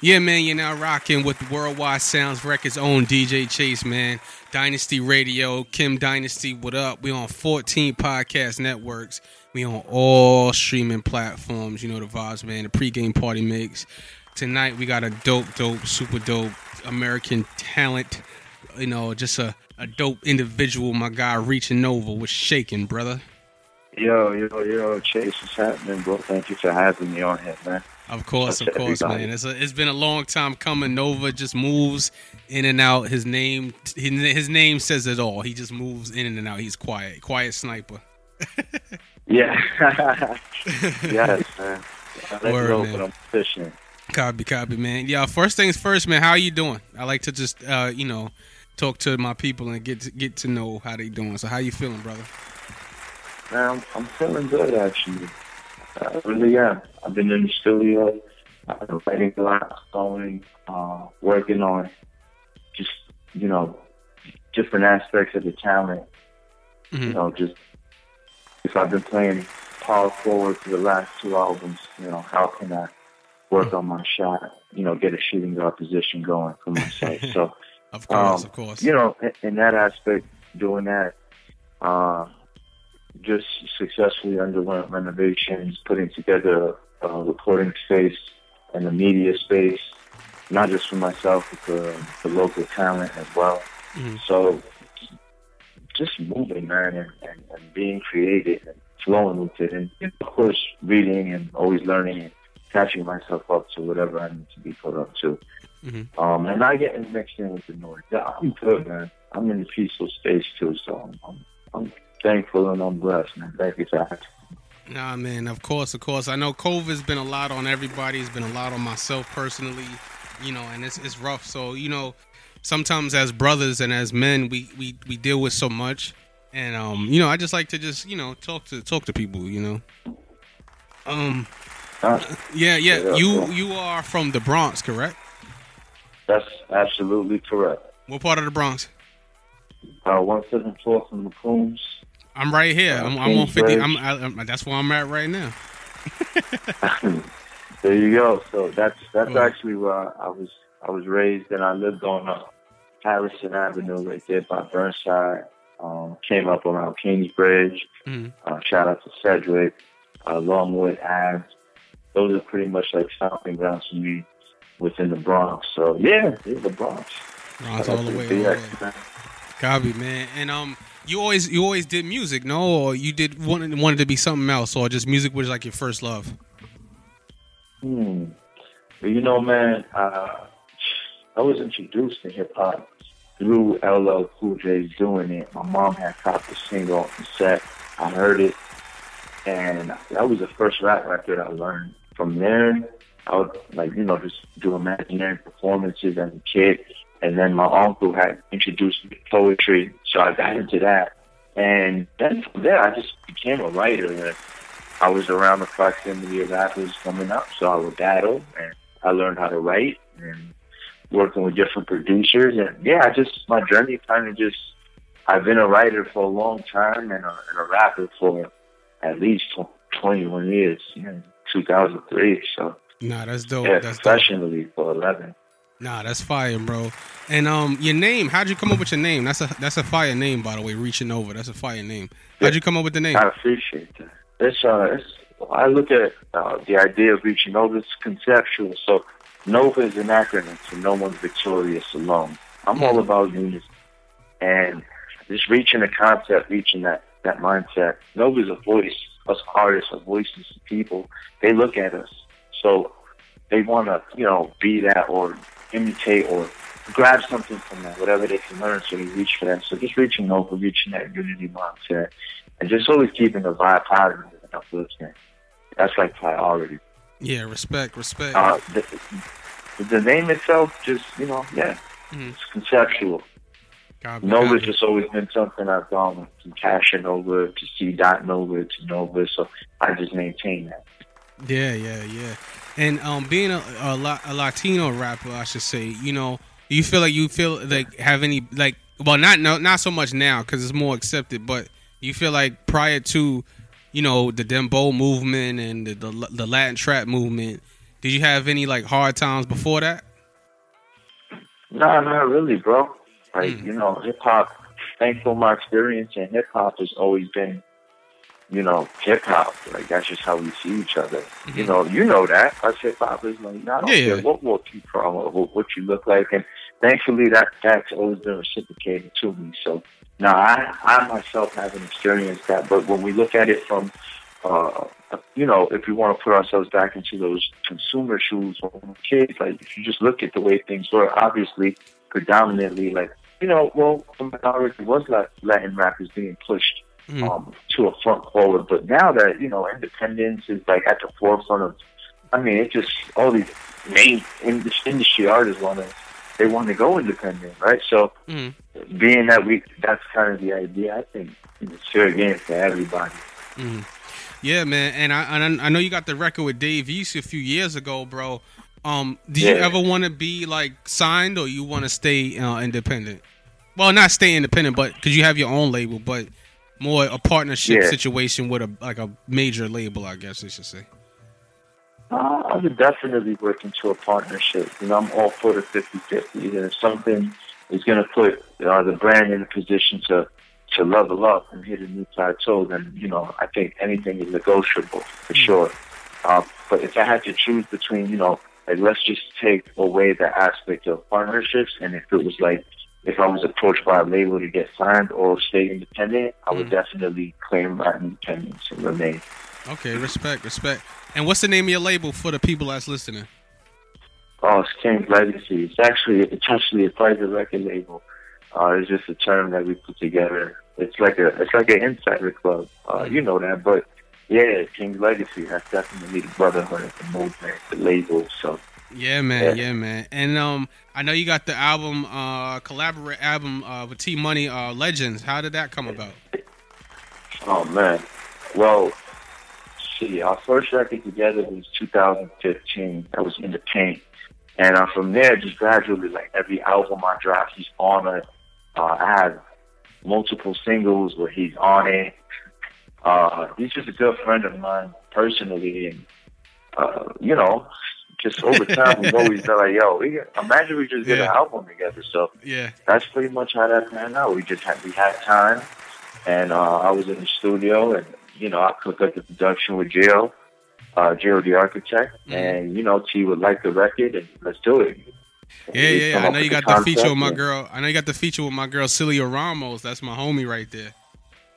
Yeah, man, you're now rocking with Worldwide Sounds Records own DJ Chase, man. Dynasty Radio, Kim Dynasty, what up? We on 14 podcast networks. We on all streaming platforms. You know the vibes, man. The pregame party mix. Tonight we got a dope, dope, super dope American talent. You know, just a, a dope individual. My guy reaching Nova was shaking, brother. Yo, yo, yo, Chase, what's happening, bro? Thank you for having me on here, man. Of course, of course, everybody. man. It's a, it's been a long time coming. Nova just moves in and out. His name his name says it all. He just moves in and out. He's quiet, quiet sniper. yeah. yes, man. Let's Word, man. I'm fishing. Copy, copy, man. Yeah, first things first, man. How you doing? I like to just uh, you know talk to my people and get to, get to know how they doing. So how you feeling, brother? I'm, I'm feeling good actually. I really am. I've been in the studio, I've been writing a lot, going, uh, working on just, you know, different aspects of the talent. Mm-hmm. You know, just if I've been playing power forward for the last two albums, you know, how can I work mm-hmm. on my shot, you know, get a shooting guard position going for myself. So, of course, um, of course, you know, in, in that aspect, doing that, uh, just successfully underwent renovations, putting together a recording space and a media space, not just for myself, but for the local talent as well. Mm-hmm. So just moving, man, and, and, and, being creative and flowing with it. And of course, reading and always learning and catching myself up to whatever I need to be put up to. Mm-hmm. Um, and not getting mixed in with the noise. Yeah, I'm good, man. I'm in a peaceful space too, so I'm, I'm thankful and I'm blessed, man. Thank you that. Nah, man. Of course, of course. I know COVID's been a lot on everybody. It's been a lot on myself personally, you know, and it's it's rough. So you know, sometimes as brothers and as men, we we we deal with so much, and um, you know, I just like to just you know talk to talk to people, you know. Um, uh, yeah, yeah. You you are from the Bronx, correct? That's absolutely correct. What part of the Bronx? Uh, one seven four from the Coons. I'm right here. I'm, I'm on fifty. I'm, I, that's where I'm at right now. there you go. So that's that's actually where I was. I was raised and I lived on uh, Harrison Avenue right there by Burnside. Um, came up around Kingsbridge. Mm-hmm. Uh, shout out to Cedric, uh, Longwood Ave. Those are pretty much like stomping grounds for me within the Bronx. So yeah, yeah the Bronx. Bronx all the way. All the way. Copy, man. And um, you always you always did music, no? Or you did wanted wanted to be something else, or just music was like your first love? Hmm. You know, man, uh, I was introduced to hip hop through LL Cool J doing it. My mom had copied the single on set. I heard it, and that was the first rap record I learned. From there, I would like you know just do imaginary performances as a kid. And then my uncle had introduced me to poetry, so I got into that. And then from there, I just became a writer. And I was around the proximity of rappers coming up, so I would battle, and I learned how to write and working with different producers. And yeah, I just my journey kind of just I've been a writer for a long time and a, and a rapper for at least 21 years, know, 2003. So nah, that's dope. Yeah, that's professionally dope. for 11. Nah, that's fire, bro. And um, your name? How'd you come up with your name? That's a that's a fire name, by the way. Reaching Nova, that's a fire name. How'd you come up with the name? I appreciate that. It's uh, it's, I look at uh, the idea of reaching over. It's conceptual. So Nova is an acronym for no one's victorious alone. I'm all mm-hmm. about unity and just reaching a concept, reaching that that mindset. Nova's a voice. Us artists are voices to people. They look at us. So they want to, you know, be that or imitate or grab something from them, whatever they can learn, so they reach for that. So just reaching over, reaching that unity mindset, and just always keeping the vibe positive and uplifting. That's like priority. Yeah, respect, respect. Uh, the, the name itself, just you know, yeah, mm-hmm. it's conceptual. God, Nova's just always been something I've gone from passion over to C dot Nova to Nova, so I just maintain that. Yeah, yeah, yeah. And um, being a, a, a Latino rapper, I should say, you know, you feel like you feel like have any like well not no not so much now because it's more accepted, but you feel like prior to you know the dembow movement and the, the, the Latin trap movement, Did you have any like hard times before that? Nah, not really, bro. Like Mm. you know, hip hop. Thanks Thankful my experience in hip hop has always been, you know, hip hop. Like that's just how we see each other. You Mhm. know, you know that us hip hop is like, I don't Yeah, care yeah. what walk you from or what, you look like, and thankfully that that's always been reciprocated to me. So, now I I myself haven't experienced that, but when we look at it from uh, you know, if we want to put ourselves back into those consumer shoes when kids, like if you just look at the way things were, obviously, predominantly, like, you know, well, the minority was Latin rappers being pushed Mhm. um, to a front forward. But now that, you know, independence is like at the forefront of, I mean, it just, all these main in- industry artists want to, they want to go independent, right? So Mhm. being that we, that's kind of the idea, I think it's fair game for everybody. Mhm. Yeah, man, and I and I I know you got the record with Dave East a few years ago, bro. Um, did you ever want to be like signed, or you want to stay uh, independent? Well, not stay independent, but because you have your own label, but more a partnership Yeah. situation with a like a major label, I guess I should say. Uh, I would definitely work into a partnership. You know, I'm all for the 50-50. And if something is going to put uh, the brand in a position to, to level up and hit a new plateau, then, you know, I think anything is negotiable for sure. Uh, but if I had to choose between, you know, like let's just take away the aspect of partnerships, and if it was like, if I was approached by a label to get signed or stay independent, I would Mhm. definitely claim my independence and remain. Okay, respect, respect. And what's the name of your label for the people that's listening? Oh, it's King Legacy. It's actually it's actually a private record label. Uh, it's just a term that we put together. It's like a it's like an insider club. Uh, you know that, but yeah, King Legacy. That's definitely the brotherhood, the movement, the label. So Yeah, man. Yeah. Yeah, man. And um, I know you got the album, uh, collaborate album uh, with T Money, uh, Legends. How did that come about? Oh man. Well, see, our first record together was 2015. That was in the paint, and uh, from there, just gradually, like every album I drop, he's on it. Uh, I have multiple singles where he's on it. Uh, he's just a good friend of mine personally, and uh, you know, just over time, we've always been like, "Yo, we get, imagine we just did Yeah. an album together." So Yeah. that's pretty much how that panned out. We just had we had time, and uh, I was in the studio, and you know I cooked up the production with Gio, uh, Gio the architect, Mhm. and you know T would like the record, and let's do it. Yeah, yeah, yeah. I know you got the feature with my girl. I know you got the feature with my girl Celia Ramos. That's my homie right there.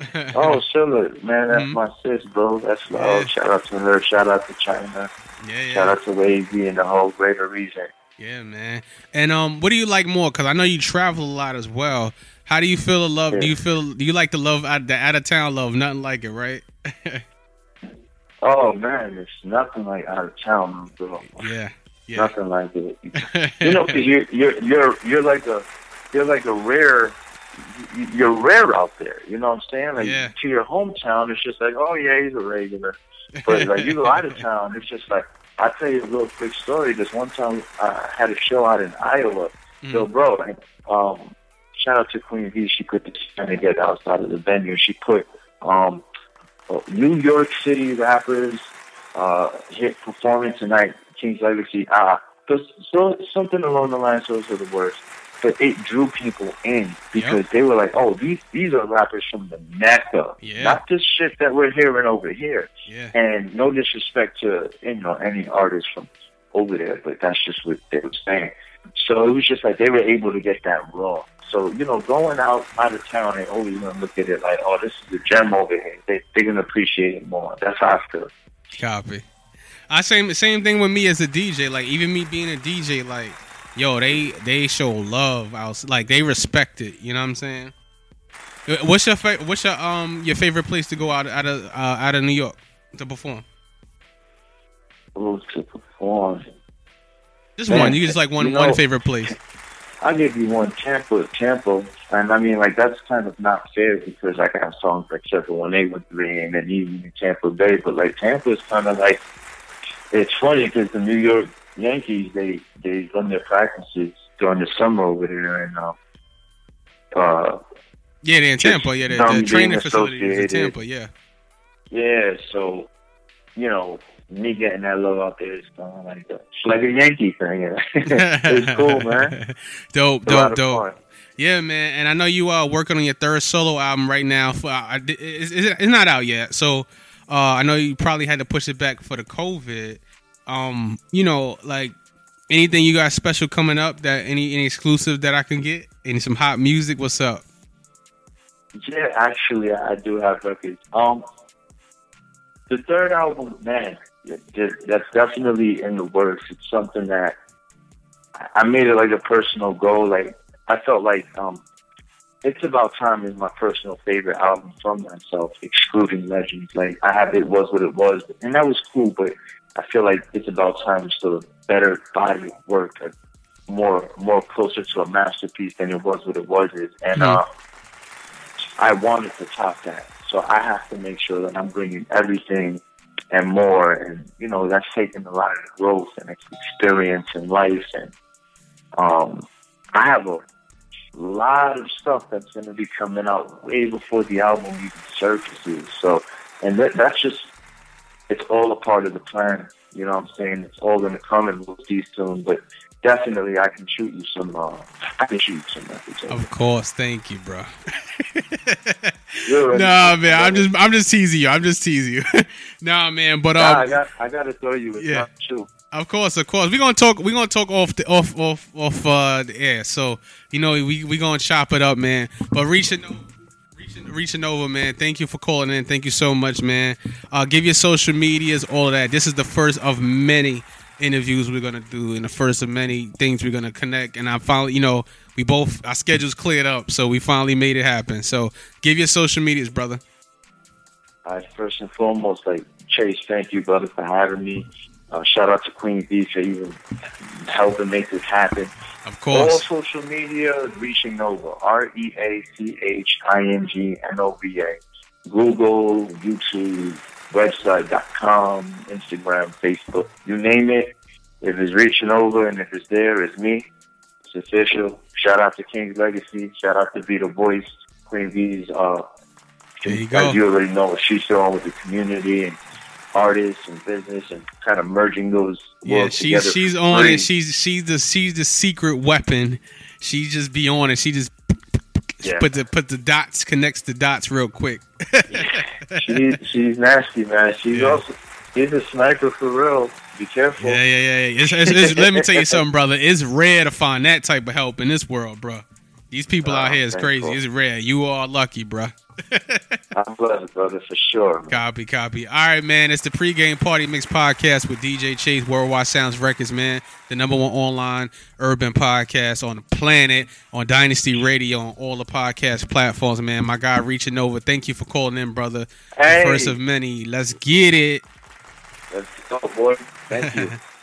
Oh, Celia, man, that's Mhm. my sis, bro. That's love. Yeah. Shout out to her. Shout out to China. yeah, Shout out to Wavy and the whole Greater region. yeah, man. And um, what do you like more? Because I know you travel a lot as well. How do you feel the love? Do you feel? Do you like the love out the out of town love? Nothing like it, right? Oh man, it's nothing like out of town, bro. yeah, yeah. Nothing like it. You know, 'cause you're you're you're you're like a you're like a rare you're rare out there. You know what I'm saying? Like Yeah. to your hometown, it's just like, oh yeah, he's a regular. But like you go out of town, it's just like I'll tell you a real quick story. This one time I had a show out in Iowa. Mm. So bro, like, um, shout out to Queen V. She put the time together outside of the venue. She put um, uh, New York City rappers uh, hit performing tonight. King's Legacy. Uh, so, so something along the lines those are the words. But it drew people in because they were like, "Oh, these these are rappers from the Mecca, Yeah. not this shit that we're hearing over here." yeah, And no disrespect to you know any artist from over there, but that's just what they were saying. So it was just like they were able to get that raw. So you know, going out out of town, they always gonna look at it like, oh, this is a gem over here. They they're gonna appreciate it more. That's how I feel. copy. I same same thing with me as a DJ. Like even me being a DJ, like yo, they they show love out. Like they respect it. You know what I'm saying? Uh, What's your fa- what's your um your favorite place to go out out of uh, out of New York to perform? To perform. Just Man, one. You just like one you know- one favorite place. I'll give you one Tampa, Tampa, and I mean like that's kind of not fair because I got songs like Circle One Eight One Three and then even Tampa Bay, but like Tampa is kind of like it's funny because the New York Yankees they they run their practices during the summer over there and uh, uh Yeah, they're in Tampa. Yeah, the, them the training facility is in. Tampa. Yeah. yeah, so you know me getting that love out there is uh, like it's like a Yankee thing. it's cool, man. dope, It's dope, of dope. fun. Yeah, man. And I know you are working on your third solo album right now. For uh, it's, it's it's not out yet, so uh, I know you probably had to push it back for the COVID. Um, you know, like anything you got special coming up that any any exclusive that I can get? Any some hot music? What's up? Yeah, actually, I do have records. Um, the third album, man, that's definitely in the works. It's something that I made it like a personal goal. Like I felt like um, it's about time is my personal favorite album from myself, excluding Legends. Like I have it was what it was, and that was cool. But I feel like it's about time a better body of work, a more more closer to a masterpiece than it was what it was is, and Mhm. uh, I wanted to top that. So I have to make sure that I'm bringing everything and more. And, you know, that's taking a lot of growth and experience in life. And um, I have a lot of stuff that's going to be coming out way before the album even surfaces. So, and that, that's just, it's all a part of the plan. You know what I'm saying? It's all going to come and we'll see soon. But definitely, I can shoot you some, uh, I can shoot you some records. Of course, thank you, bro. Nah, man, I'm just I'm just teasing you. I'm just teasing you. nah, man, but Nah, I um, got, I got to throw you. It's Yeah. not true. Of course, of course. We're gonna talk. We're gonna talk off the off off off uh, the air. So you know we we gonna chop it up, man. But reaching reaching Nova, man. Thank you for calling in. Thank you so much, man. Uh, give your social medias, all of that. This is the first of many interviews we're gonna do, and the first of many things we're gonna connect. And I finally, you know, we both our schedules cleared up, so we finally made it happen. So give your social medias, brother. All right, first and foremost, like Chase, thank you, brother, for having me. Uh, shout out to Queen V for even helping make this happen. Of course. All social media, Reaching Nova, R E A C H I N G N O V A. Google, YouTube, website.com, Instagram, Facebook, you name it. If it's Reaching Nova and if it's there, it's me. It's official. Shout out to King's Legacy. Shout out to Vita Voice, Queen V's. Uh, There you go. As you already know what she's doing with the community and artists and business and kind of merging those Yeah, she's she's on it. She's she's the she's the secret weapon. She just be on it. She just Yeah. put the put the dots connects the dots real quick. she's she's nasty, man. She's Yeah. also she's a sniper for real. Be careful. Yeah, yeah, yeah. yeah. It's, it's, it's, let me tell you something, brother. It's rare to find that type of help in this world, bro. These people out Oh, here is crazy. God. It's rare. You are lucky, bro. I'm blessed, brother, for sure. man. Copy, copy. All right, man. It's the pregame party mix podcast with DJ Chase, Worldwide Sounds Records, man. The number one online urban podcast on the planet, on Dynasty Radio, on all the podcast platforms, man. My guy reaching Nova. Thank you for calling in, brother. The first of many. Let's get it. Let's go, boy. Thank you.